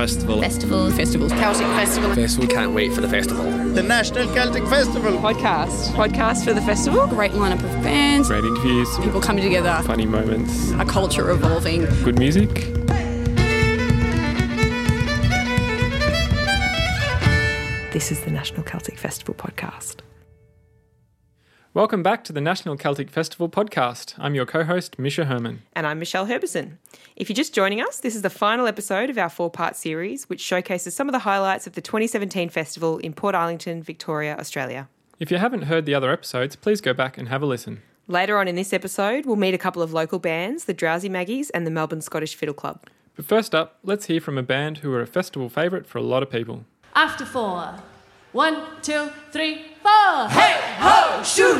Festival. Festival. Festivals. Celtic Festival. Festival. Can't wait for the festival. The National Celtic Festival. Podcast. Podcast for the festival. Great lineup of bands. Great interviews. People coming together. Funny moments. A culture evolving. Good music. This is the National Celtic Festival podcast. Welcome back to the National Celtic Festival podcast. I'm your co host, Misha Herman. And I'm Michelle Herbison. If you're just joining us, this is the final episode of our four part series, which showcases some of the highlights of the 2017 festival in Portarlington, Victoria, Australia. If you haven't heard the other episodes, please go back and have a listen. Later on in this episode, we'll meet a couple of local bands, the Drowsy Maggies and the Melbourne Scottish Fiddle Club. But first up, let's hear from a band who are a festival favourite for a lot of people. After four. One, two, three, four. Hey, ho, shoot!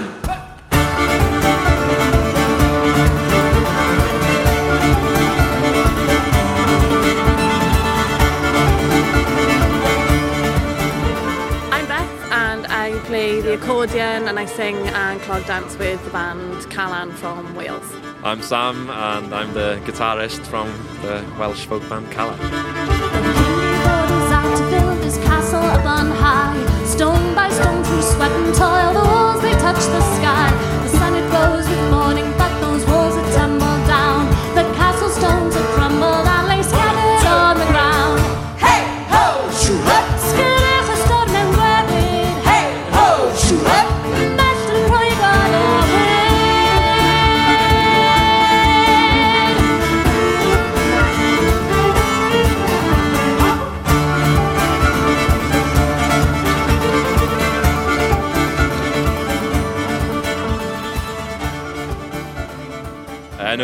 I'm Beth and I play the accordion and I sing and clog dance with the band Calan from Wales. I'm Sam and I'm the guitarist from the Welsh folk band Calan. Castle up on high. Stone by stone through sweat and toil, the walls they touch the sky. The sun it glows with morning,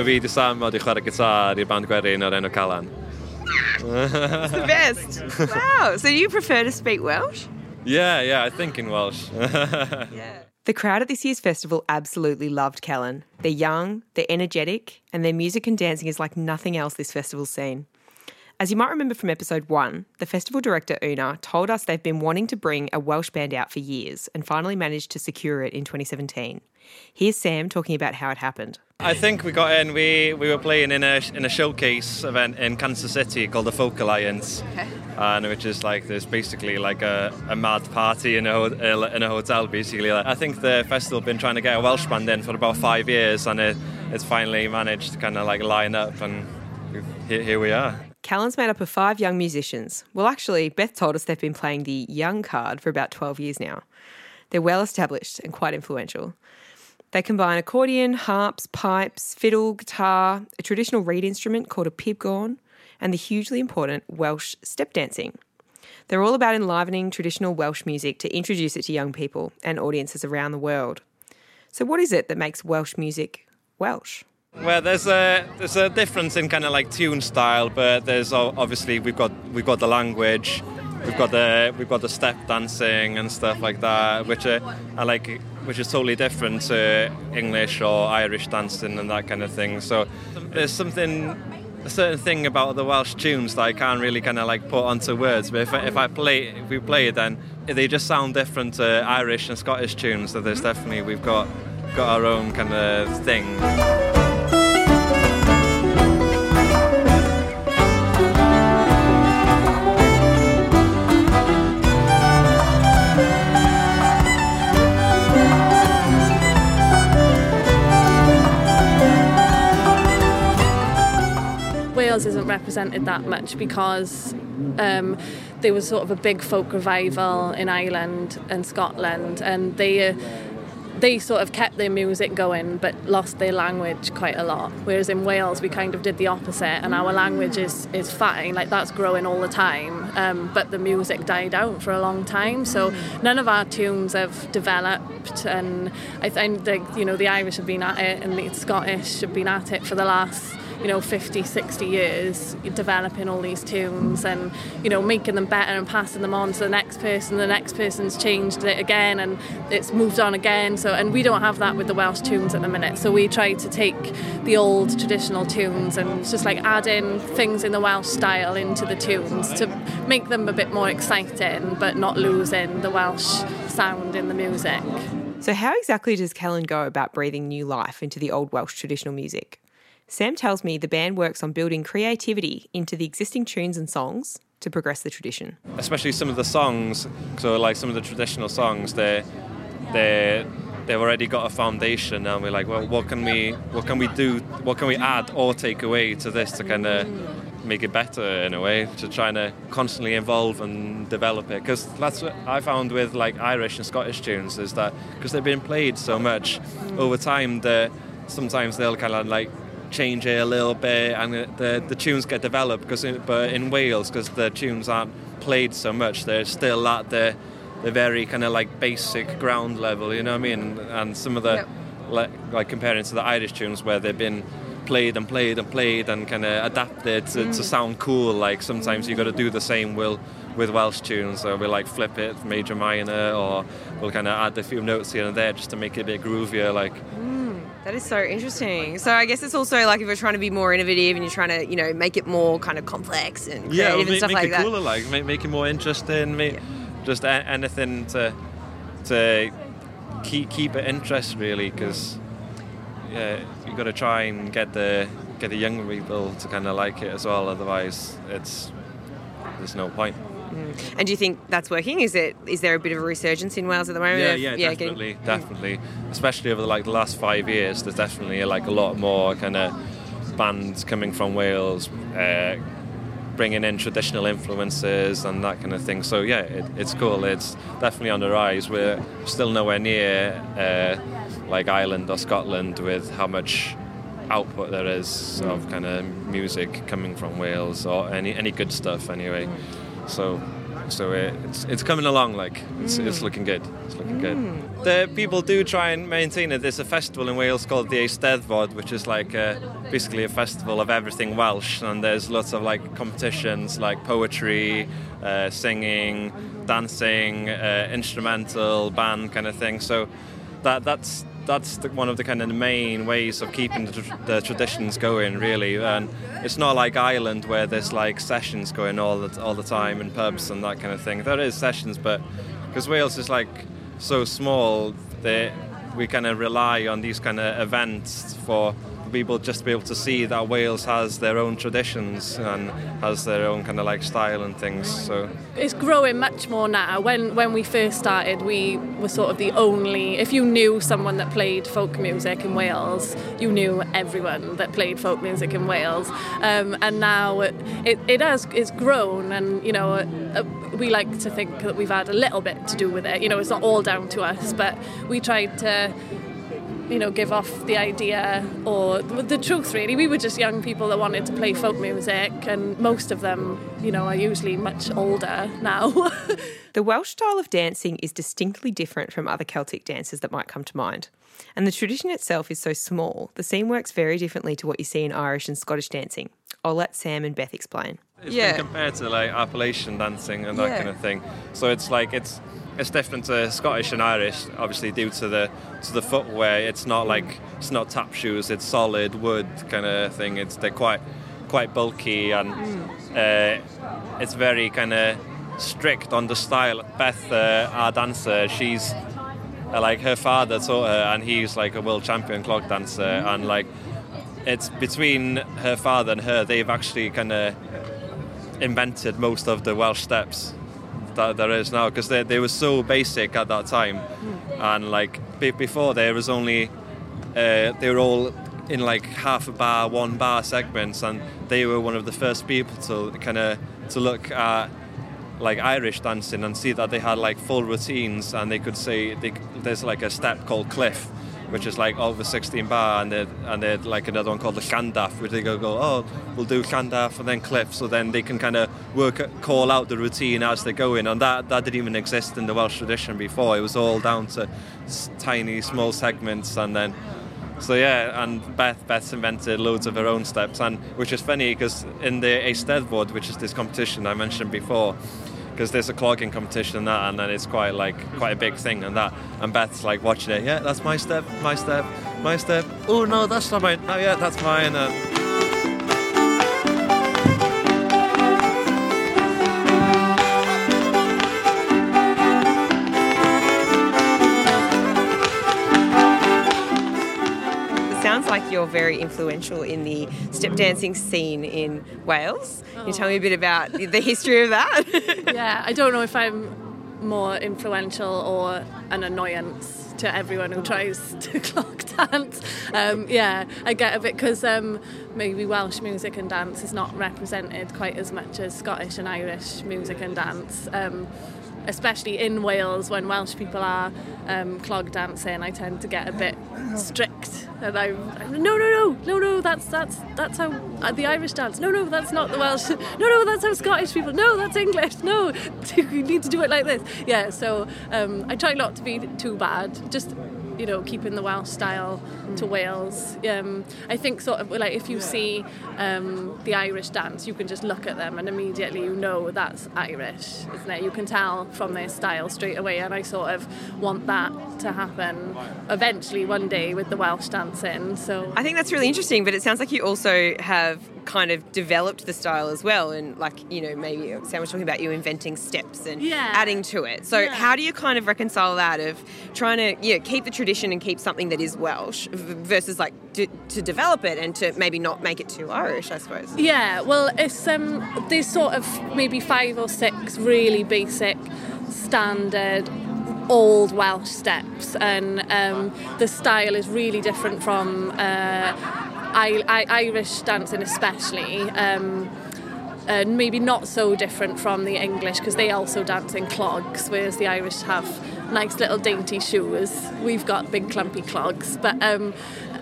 fi di Sam, a di chwarae gitar i'r band gwerin o'r enw Calan. The best! wow! So you prefer to speak Welsh? Yeah, yeah, I think in Welsh. The crowd at this year's festival absolutely loved Calan. They're young, they're energetic, and their music and dancing is like nothing else this festival's seen. As you might remember from episode one, the festival director Una told us they've been wanting to bring a Welsh band out for years and finally managed to secure it in 2017. Here's Sam talking about how it happened. I think we got in, we, we were playing in a, in a showcase event in Kansas City called the Folk Alliance. And which is like, there's basically like a, a mad party in a, in a hotel, basically. like, I think the festival been trying to get a Welsh band in for about five years and it, it's finally managed to kind of like line up and here, here we are. Calan's made up of five young musicians. Well, actually, Beth told us they've been playing the young card for about 12 years now. They're well established and quite influential. They combine accordion, harps, pipes, fiddle, guitar, a traditional reed instrument called a pibgorn, and the hugely important Welsh step dancing. They're all about enlivening traditional Welsh music to introduce it to young people and audiences around the world. So, what is it that makes Welsh music Welsh? Well, there's a there's a difference in kind of like tune style, but there's obviously we've got we've got the language, we've got the we've got the step dancing and stuff like that, which are, are like which is totally different to English or Irish dancing and that kind of thing. So there's something a certain thing about the Welsh tunes that I can't really kind of like put onto words. But if if I play if we play it, then they just sound different to Irish and Scottish tunes. So there's definitely we've got got our own kind of thing. Represented that much because um, there was sort of a big folk revival in Ireland and Scotland, and they uh, they sort of kept their music going but lost their language quite a lot. Whereas in Wales, we kind of did the opposite, and our language is is fine, like that's growing all the time, um, but the music died out for a long time. So none of our tunes have developed, and I think you know the Irish have been at it, and the Scottish have been at it for the last you know 50 60 years developing all these tunes and you know making them better and passing them on to the next person the next person's changed it again and it's moved on again. So and we don't have that with the Welsh tunes at the minute. So we try to take the old traditional tunes and just like add in things in the Welsh style into the tunes to make them a bit more exciting but not losing the Welsh sound in the music. So, how exactly does Calan go about breathing new life into the old Welsh traditional music? Sam tells me the band works on building creativity into the existing tunes and songs to progress the tradition. especially some of the songs. So like some of the traditional songs, they they they've already got a foundation, and we're like, well, what can we what can we do? What can we add or take away to this to kind of make it better in a way? To trying to uh, constantly evolve and develop it, because that's what I found with like Irish and Scottish tunes is that because they've been played so much over time, that sometimes they'll kind of like change it a little bit and the, the, tunes get developed because but in Wales because the tunes aren't played so much they're still at the the very kind of like basic ground level you know what I mean? And some of the Yep. like, like comparing to the Irish tunes where they've been played and played and played and kind of adapted to, to mm. sound cool like sometimes you got to mm. do the same will with Welsh tunes. So we like flip it major minor or we'll kind of add a few notes here and there just to make it a bit groovier like mm. That is so interesting. So I guess it's also like if you're trying to be more innovative and you're trying to, you know, make it more kind of complex and creative yeah, well, and make, stuff make like it that. cooler, like make, make it more interesting, make just a- anything to to keep keep it interest really, because yeah, you got to try and get the get the younger people to kind of like it as well. Otherwise, it's there's no point. And do you think that's working? Is it is there a bit of a resurgence in Wales at the moment? Yeah, of- yeah, getting- definitely, definitely. Especially over like the last five years, there's definitely like a lot more kind of bands coming from Wales, uh, bringing in traditional influences and that kind of thing. So yeah, it, it's cool. It's definitely on the rise. We're still nowhere near uh, like Ireland or Scotland with how much output there is of kind of music coming from Wales or any any good stuff anyway. So so it, it's it's coming along like it's, it's looking good. It's looking good. The people do try and maintain it. There's a festival in Wales called the Eisteddfod, which is like uh basically a festival of everything Welsh, and there's lots of like competitions like poetry, uh, singing, dancing, uh, instrumental, band kind of thing. So that that's that's the, one of the kind of the main ways of keeping the, the traditions going, really. And it's not like Ireland where there's like sessions going all the all the time in pubs and that kind of thing. There is sessions, but because Wales is like so small, that we kind of rely on these kind of events for people just to be able to see that Wales has their own traditions and has their own kind of like style and things. So It's growing much more now. When when we first started, we were sort of the only. If you knew someone that played folk music in Wales, you knew everyone that played folk music in Wales. Um, and now it, it, it has it's grown, and you know uh, we like to think that we've had a little bit to do with it. You know, it's not all down to us, but we tried to you know, give off the idea or the truth really. We were just young people that wanted to play folk music and most of them, you know, are usually much older now. The Welsh style of dancing is distinctly different from other Celtic dances that might come to mind. And the tradition itself is so small, the scene works very differently to what you see in Irish and Scottish dancing. I'll let Sam and Beth explain. It's Yeah. been compared to like Appalachian dancing and that Yeah. kind of thing. So it's like it's it's different to Scottish and Irish, obviously due to the to the footwear. It's not like it's not tap shoes. It's solid wood kind of thing. It's they're quite quite bulky and uh, it's very kind of strict on the style. Beth, uh, our dancer, she's uh, like her father taught her, and he's like a world champion clog dancer, and like it's between her father and her. They've actually kind of invented most of the Welsh steps that there is now because they, they were so basic at that time, and like be, before there was only uh, they were all in like half a bar, one bar segments, and they were one of the first people to kind of to look at like Irish dancing and see that they had like full routines, and they could say they, there's like a step called cliff. Which is like over 16 bar, and they and they like another one called the Llandaf, which they go go oh we'll do Llandaf and then cliff, so then they can kind of work call out the routine as they go in, and that that didn't even exist in the Welsh tradition before. It was all down to tiny small segments, and then so yeah, and Beth Beth's invented loads of her own steps, and which is funny because in the Eisteddfod, which is this competition I mentioned before, because there's a clogging competition and that, and then it's quite like quite a big thing and that, and Beth's like watching it. Yeah, that's my step, my step, my step. Oh no, that's not mine. Oh yeah, that's mine. Like you're very influential in the step dancing scene in Wales. Can you tell me a bit about the history of that? yeah, I don't know if I'm more influential or an annoyance to everyone who tries to clog dance. Um, yeah, I get a bit because um, maybe Welsh music and dance is not represented quite as much as Scottish and Irish music and dance. Um, especially in Wales when Welsh people are um, clog dancing, I tend to get a bit strict, and I'm, no, no, no, no, no. That's that's that's how uh, the Irish dance. No, no, that's not the Welsh. No, no, that's how Scottish people. No, that's English. No, you need to do it like this. Yeah. So um, I try not to be too bad. Just you know, keeping the Welsh style to Wales. Um, I think sort of like if you see um, the Irish dance, you can just look at them and immediately you know that's Irish, isn't it? You can tell from their style straight away, and I sort of want that to happen eventually one day with the Welsh dancing. So I think that's really interesting, but it sounds like you also have kind of developed the style as well and like you know maybe Sam was talking about you inventing steps and Yeah. adding to it so Yeah. how do you kind of reconcile that of trying to yeah keep the tradition and keep something that is Welsh versus like to, to develop it and to maybe not make it too Irish I suppose Yeah, well, it's um, there's sort of maybe five or six really basic, standard, old Welsh steps, and um, the style is really different from uh, I, I, Irish dancing, especially. Um, and maybe not so different from the English because they also dance in clogs, whereas the Irish have nice little dainty shoes. We've got big clumpy clogs, but um,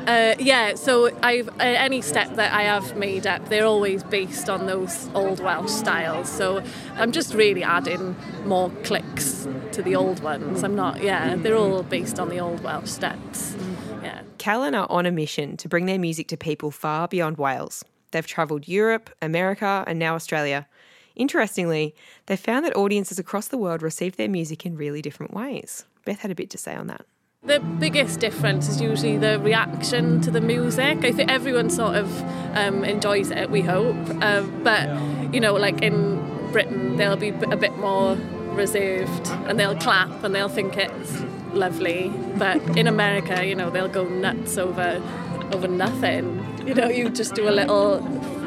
uh, yeah. So uh, any step that I have made up, they're always based on those old Welsh styles. So I'm just really adding more clicks to the old ones. I'm not. Yeah, they're all based on the old Welsh steps. Calan are on a mission to bring their music to people far beyond Wales. They've travelled Europe, America, and now Australia. Interestingly, they found that audiences across the world received their music in really different ways. Beth had a bit to say on that. The biggest difference is usually the reaction to the music. I think everyone sort of um, enjoys it, we hope. Um, but, you know, like in Britain, they'll be a bit more reserved and they'll clap and they'll think it's lovely. But in America, you know, they'll go nuts over over nothing. You know, you just do a little.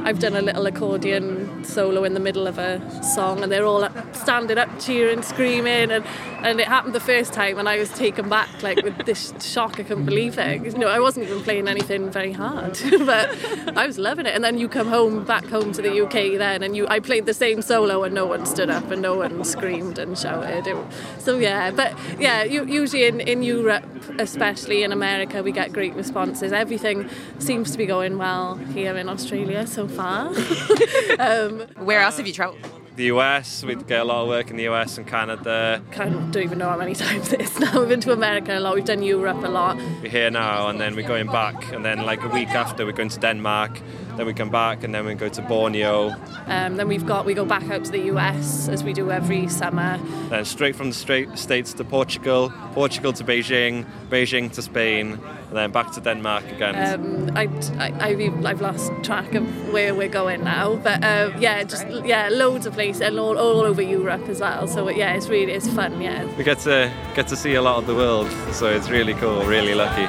I've done a little accordion solo in the middle of a song, and they're all standing up, cheering, screaming, and and it happened the first time, and I was taken back like with this shock. I couldn't believe it. You know, I wasn't even playing anything very hard, but I was loving it. And then you come home, back home to the UK, then, and you I played the same solo, and no one stood up, and no one screamed and shouted. It- so yeah, but yeah, you, usually in in Europe, especially in America, we get great responses. Everything seems to be going well here in Australia so far. um, Um, where else have you travelled? The US, we get a lot of work in the US and Canada. kind of don't even know how many times it is now. We've been to America a lot. We've done Europe a lot. We're here now, and then we're going back, and then like a week after, we're going to Denmark. Then we come back, and then we go to Borneo. Um, then we've got we go back out to the US as we do every summer. Then straight from the straight states to Portugal, Portugal to Beijing, Beijing to Spain, and then back to Denmark again. Um, I, I, I've, I've lost track of where we're going now, but uh, yeah, just yeah, loads of places and all, all over Europe as well. So yeah, it's really it's fun. Yeah. we get to get to see a lot of the world, so it's really cool, really lucky.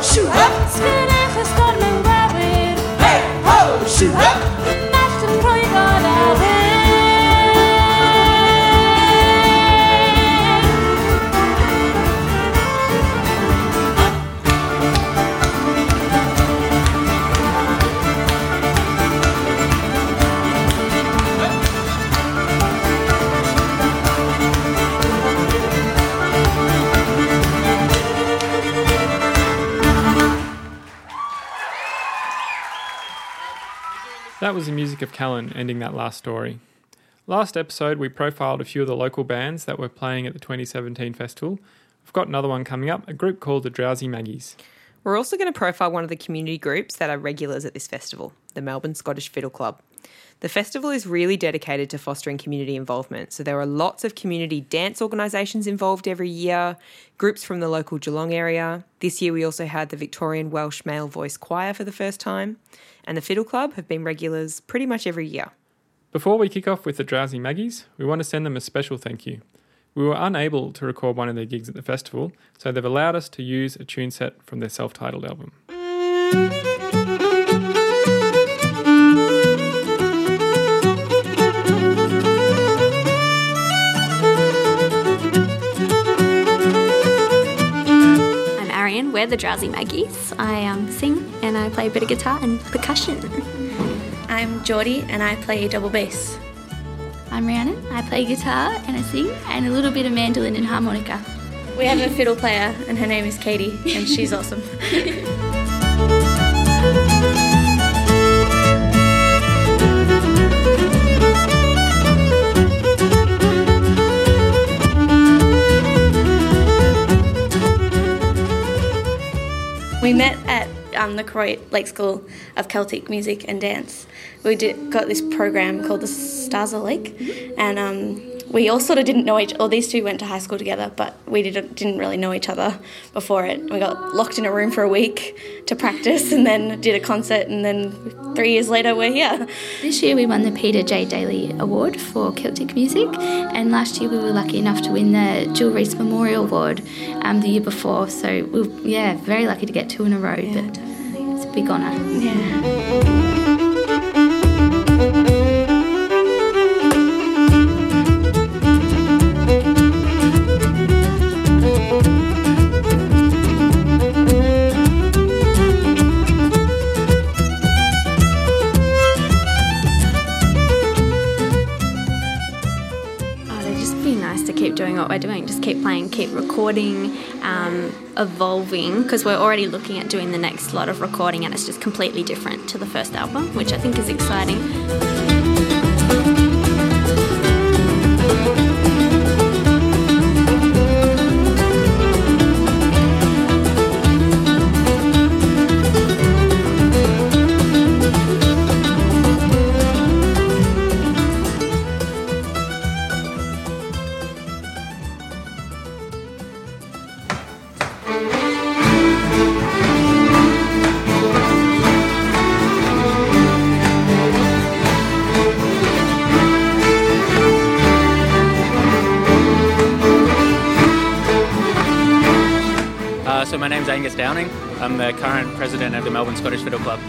Sgynnych y storm yn gwewyr Hey ho, shoot That was the music of Calan ending that last story. Last episode, we profiled a few of the local bands that were playing at the 2017 festival. We've got another one coming up, a group called the Drowsy Maggies. We're also going to profile one of the community groups that are regulars at this festival, the Melbourne Scottish Fiddle Club. The festival is really dedicated to fostering community involvement, so there are lots of community dance organisations involved every year, groups from the local Geelong area. This year we also had the Victorian Welsh Male Voice Choir for the first time, and the Fiddle Club have been regulars pretty much every year. Before we kick off with the Drowsy Maggies, we want to send them a special thank you. We were unable to record one of their gigs at the festival, so they've allowed us to use a tune set from their self titled album. We're the Drowsy Maggies. I um, sing and I play a bit of guitar and percussion. I'm Geordie and I play double bass. I'm Rhiannon. I play guitar and I sing and a little bit of mandolin and harmonica. We have a fiddle player and her name is Katie and she's awesome. We met at um, the Croydon Lake School of Celtic Music and Dance. We did, got this program called the Stars of Lake, and um, we all sort of didn't know each. Or these two went to high school together, but we didn't didn't really know each other before it. We got locked in a room for a week to practice, and then did a concert, and then three years later we're here. This year we won the Peter J. Daly Award for Celtic Music, and last year we were lucky enough to win the Jill Reese Memorial Award um, the year before. So we're yeah, very lucky to get two in a row. but it's a big honour. Yeah. Recording, um, evolving, because we're already looking at doing the next lot of recording and it's just completely different to the first album, which I think is exciting. Name's Angus Downing. I'm the current president of the Melbourne Scottish Fiddle Club.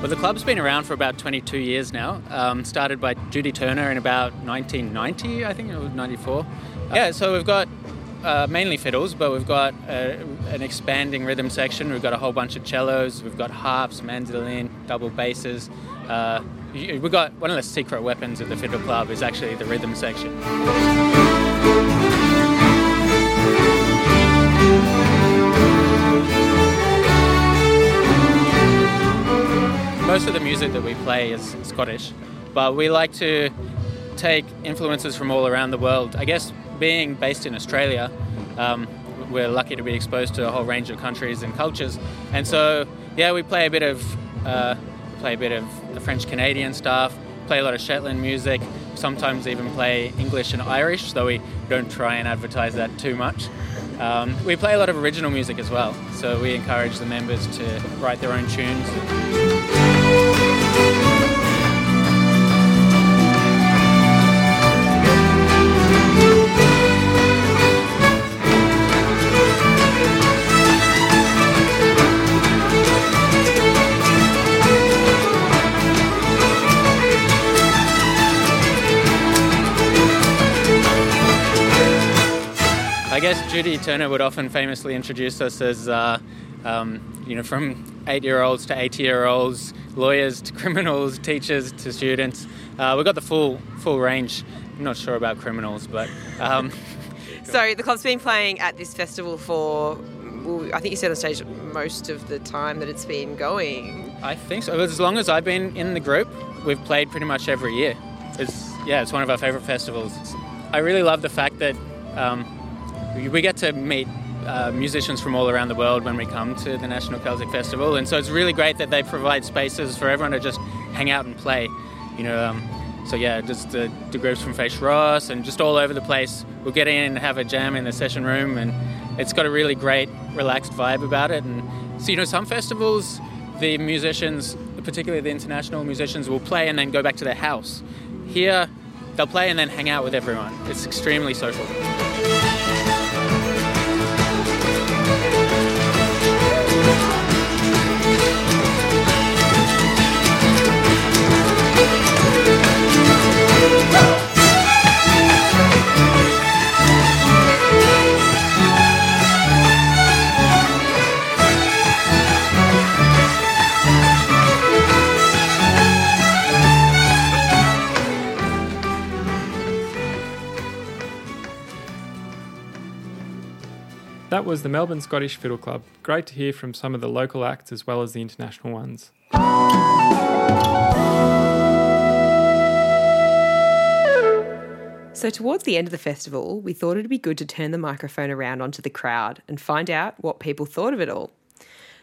Well, the club's been around for about 22 years now. Um, started by Judy Turner in about 1990, I think it was 94. Yeah, so we've got uh, mainly fiddles, but we've got uh, an expanding rhythm section. We've got a whole bunch of cellos. We've got harps, mandolin, double basses. Uh, we've got one of the secret weapons of the fiddle club is actually the rhythm section. Most of the music that we play is Scottish, but we like to take influences from all around the world. I guess being based in Australia, um, we're lucky to be exposed to a whole range of countries and cultures, and so yeah, we play a bit of uh, we play a bit of the French Canadian stuff, play a lot of Shetland music, sometimes even play English and Irish, though we don't try and advertise that too much. Um, we play a lot of original music as well, so we encourage the members to write their own tunes. Guess Judy Turner would often famously introduce us as, uh, um, you know, from eight-year-olds to eighty-year-olds, lawyers to criminals, teachers to students. Uh, we've got the full full range. I'm not sure about criminals, but um, So the club's been playing at this festival for, well, I think you said on stage most of the time that it's been going. I think so. As long as I've been in the group, we've played pretty much every year. It's yeah, it's one of our favourite festivals. I really love the fact that um, we, get to meet uh, musicians from all around the world when we come to the National Celtic Festival, and so it's really great that they provide spaces for everyone to just hang out and play. You know, um, so yeah, just the, the groups from Fèis Rois and just all over the place. We'll get in and have a jam in the session room, and it's got a really great, relaxed vibe about it, and So, you know, some festivals, the musicians, particularly the international musicians, will play and then go back to their house. Here, they'll play and then hang out with everyone. It's extremely social. That was the Melbourne Scottish Fiddle Club. Great to hear from some of the local acts as well as the international ones. So, towards the end of the festival, we thought it'd be good to turn the microphone around onto the crowd and find out what people thought of it all.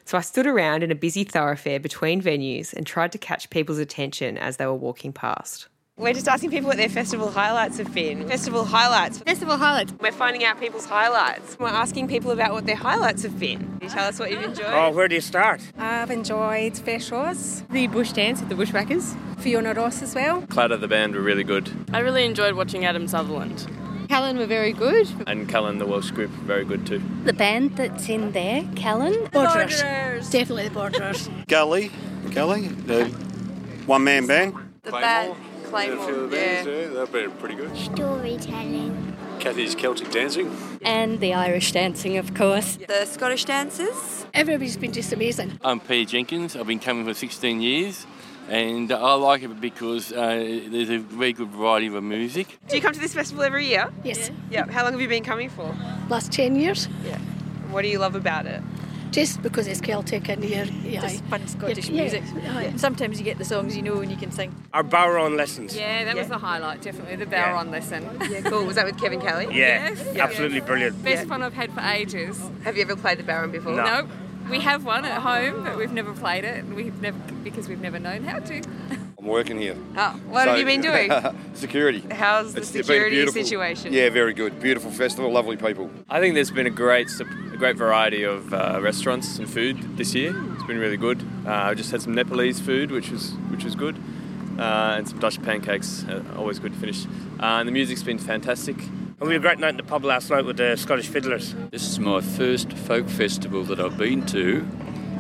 So, I stood around in a busy thoroughfare between venues and tried to catch people's attention as they were walking past. We're just asking people what their festival highlights have been. Festival highlights. Festival highlights. We're finding out people's highlights. We're asking people about what their highlights have been. Can you tell us what you've enjoyed? Oh, where do you start? I've enjoyed Fair Shores, the bush dance with the bushwhackers, Fiona Ross as well. Cloud of the band were really good, I really enjoyed watching Adam Sutherland. Calan were very good. and Calan, the Welsh group, very good too. The band that's in there, Calan. The Borderers. Definitely the Borderers. Gully, Gully, the one man band. The band. Claymore. Yeah. they've been pretty good. Storytelling. Kathy's Celtic dancing. And the Irish dancing, of course. The Scottish dancers. Everybody's been just amazing. I'm Peter Jenkins. I've been coming for 16 years, and I like it because uh, there's a very good variety of music. Do you come to this festival every year? Yes. Yeah. How long have you been coming for? Last 10 years. Yeah. What do you love about it? Just because it's Celtic and you're, yeah. Just fun Scottish Yeah, music. Oh, yeah. And sometimes you get the songs you know and you can sing. Our bodhrán lessons. Yeah, that was the highlight, definitely, the bodhrán lesson. Yeah, cool. Was that with Kevin Kelly? Yeah, Yes. absolutely brilliant. Best fun I've had for ages. Have you ever played the bodhrán before? No. Nope. We have one at home, but we've never played it, and we've never because we've never known how to. I'm working here. Oh, what have you been doing? Security. How's the It's security situation? Yeah, very good. Beautiful festival, lovely people. I think there's been a great, a great variety of uh, restaurants and food this year. It's been really good. Uh, I just had some Nepalese food, which was which was good, uh, and some Dutch pancakes. Uh, always good to finish. Uh, and the music's been fantastic. And we had a great night in the pub last night with the Scottish fiddlers. This is my first folk festival that I've been to,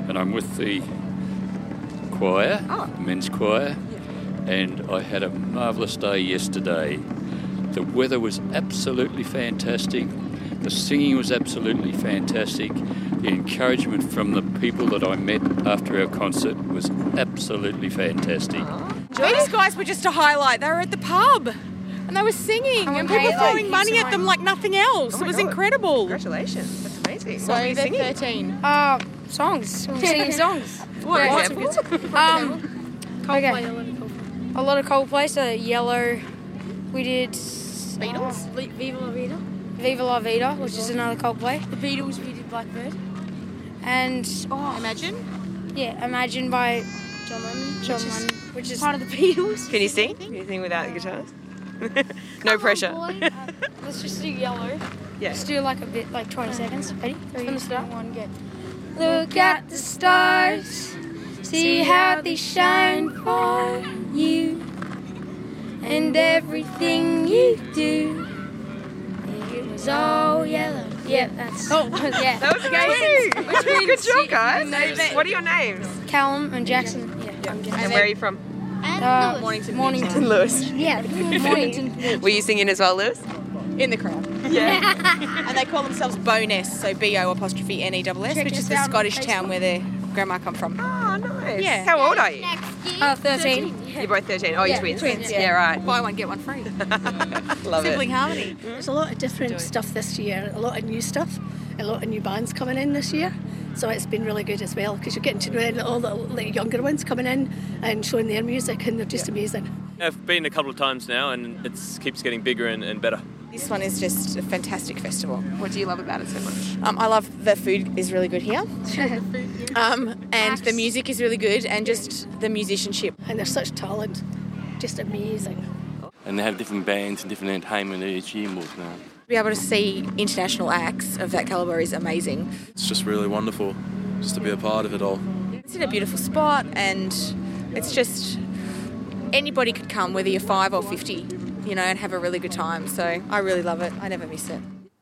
and I'm with the choir, the men's choir, and I had a marvellous day yesterday. The weather was absolutely fantastic, the singing was absolutely fantastic, the encouragement from the people that I met after our concert was absolutely fantastic. These guys were just a highlight. They were at the pub. And they were singing, and people throwing money at them like nothing else. Oh it was God. incredible. Congratulations. That's amazing. So you they're singing? 13. Uh, songs. Singing songs. What Yeah. examples? Um, okay. A lot of Coldplay, so Yellow. We did Beatles. Viva La Vida. Viva La Vida, which is another Coldplay. The Beatles, we did Blackbird. And oh, Imagine. yeah, Imagine by John Lennon. John Lennon, which is part of the Beatles. Can you sing? Can you sing without the guitars? no pressure. Uh, let's just do Yellow. Yeah. Let's do like a bit, like 20 seconds. Ready? Three, two, one, go. Look at the stars, see how they shine for you, and everything you do. It was all yellow. Yeah, that's. Oh, yeah. That was amazing. Good job, guys. What are your names? Callum and Jackson. Yeah. yeah. And where are you from? Uh, Mornington. Mornington. Lewis. Yeah, Mornington. Were you singing as well, Lewis? In the crowd. Yeah. and they call themselves Bo'ness, so B O apostrophe N E double S, which is the Scottish town where their grandma come from. Oh, nice. Yeah. How old are you? Uh, 13. You're both 13. Oh, Yeah, you're twins. twins, Yeah, yeah. right. Buy one, get one free. Love Sibling it. harmony. There's a lot of different stuff this year, a lot of new stuff, a lot of new bands coming in this year. So it's been really good as well because you're getting to know all the, the younger ones coming in and showing their music, and they're just amazing. I've been a couple of times now, and it keeps getting bigger and, and better. This one is just a fantastic festival. What do you love about it so much? Um, I love the food is really good here. um, and the music is really good, and just the musicianship. And they're such talent, just amazing. And they have different bands and different entertainment each year more now. To be able to see international acts of that calibre is amazing. It's just really wonderful. just to be a part of it all. It's in a beautiful spot, and it's just anybody could come, whether you're five or 50, you know, and have a really good time. So I really love it. I never miss it.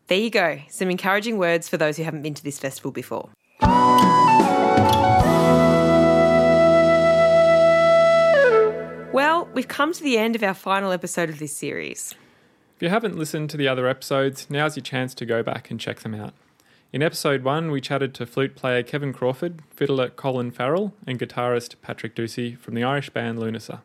There you go. Some encouraging words for those who haven't been to this festival before. We've come to the end of our final episode of this series. If you haven't listened to the other episodes, now's your chance to go back and check them out. In episode one, we chatted to flute player Kevin Crawford, fiddler Colin Farrell, and guitarist Patrick Doocey from the Irish band Lunasa.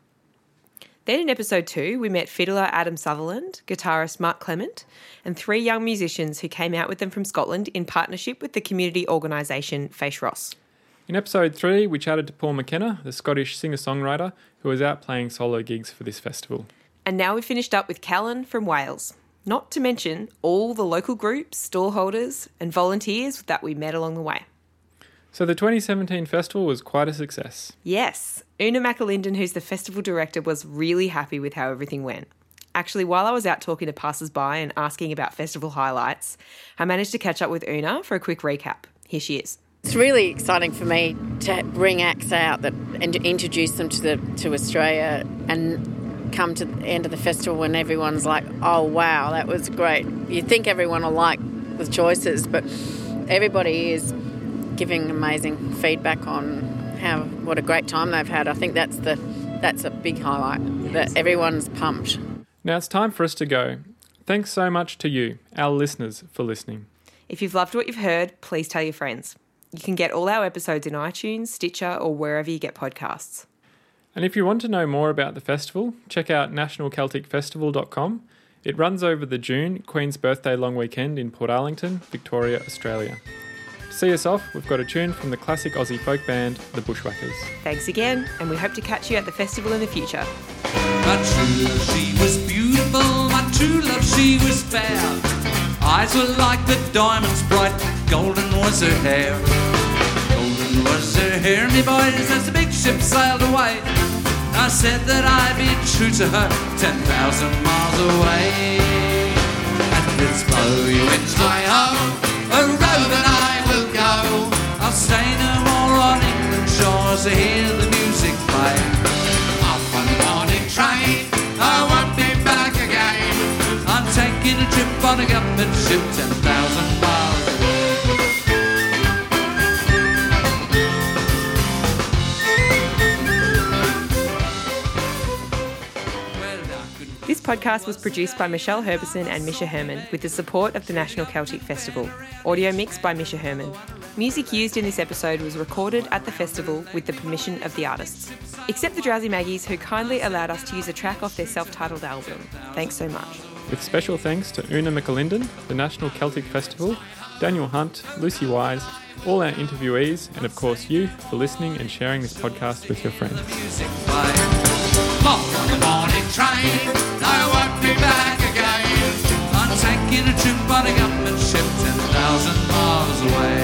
Then in episode two, we met fiddler Adam Sutherland, guitarist Mark Clement, and three young musicians who came out with them from Scotland in partnership with the community organisation Fèis Rois. In episode three, we chatted to Paul McKenna, the Scottish singer songwriter who was out playing solo gigs for this festival. And now we've finished up with Calan from Wales. Not to mention all the local groups, stallholders, and volunteers that we met along the way. So the 2017 festival was quite a success. Yes, Una McAlinden, who's the festival director, was really happy with how everything went. Actually, while I was out talking to passers by and asking about festival highlights, I managed to catch up with Una for a quick recap. Here she is. It's really exciting for me to bring acts out that and to introduce them to the to Australia and come to the end of the festival when everyone's like, "Oh wow, that was great." You think everyone will like the choices, but everybody is giving amazing feedback on how what a great time they've had. I think that's the that's a big highlight that everyone's pumped. Now it's time for us to go. Thanks so much to you, our listeners, for listening. If you've loved what you've heard, please tell your friends. You can get all our episodes in iTunes, Stitcher, or wherever you get podcasts. And if you want to know more about the festival, check out nationalcelticfestival.com. It runs over the June Queen's Birthday long weekend in Portarlington, Victoria, Australia. To see us off, we've got a tune from the classic Aussie folk band, The Bushwhackers. Thanks again, and we hope to catch you at the festival in the future. My true love, she was beautiful. My true love, she was fair. Eyes were like the diamonds bright. Golden was her hair. Golden was her hair, me boys, as the big ship sailed away. I said that I'd be true to her 10,000 miles away. And it's blow you into my home, a road that I will go. I'll stay no more on England shores to hear the music play. Off on the morning train, I won't be back again. I'm taking a trip on a government ship 10,000 miles podcast was produced by Michelle Herbison and Misha Herman with the support of the National Celtic Festival. Audio mixed by Misha Herman. Music used in this episode was recorded at the festival with the permission of the artists. Except the Drowsy Maggies, who kindly allowed us to use a track off their self titled album. Thanks so much. With special thanks to Una McAlinden, the National Celtic Festival, Daniel Hunt, Lucy Wise, all our interviewees, and of course you for listening and sharing this podcast with your friends. Again. I'm taking a trip on a government ship 10,000 miles away.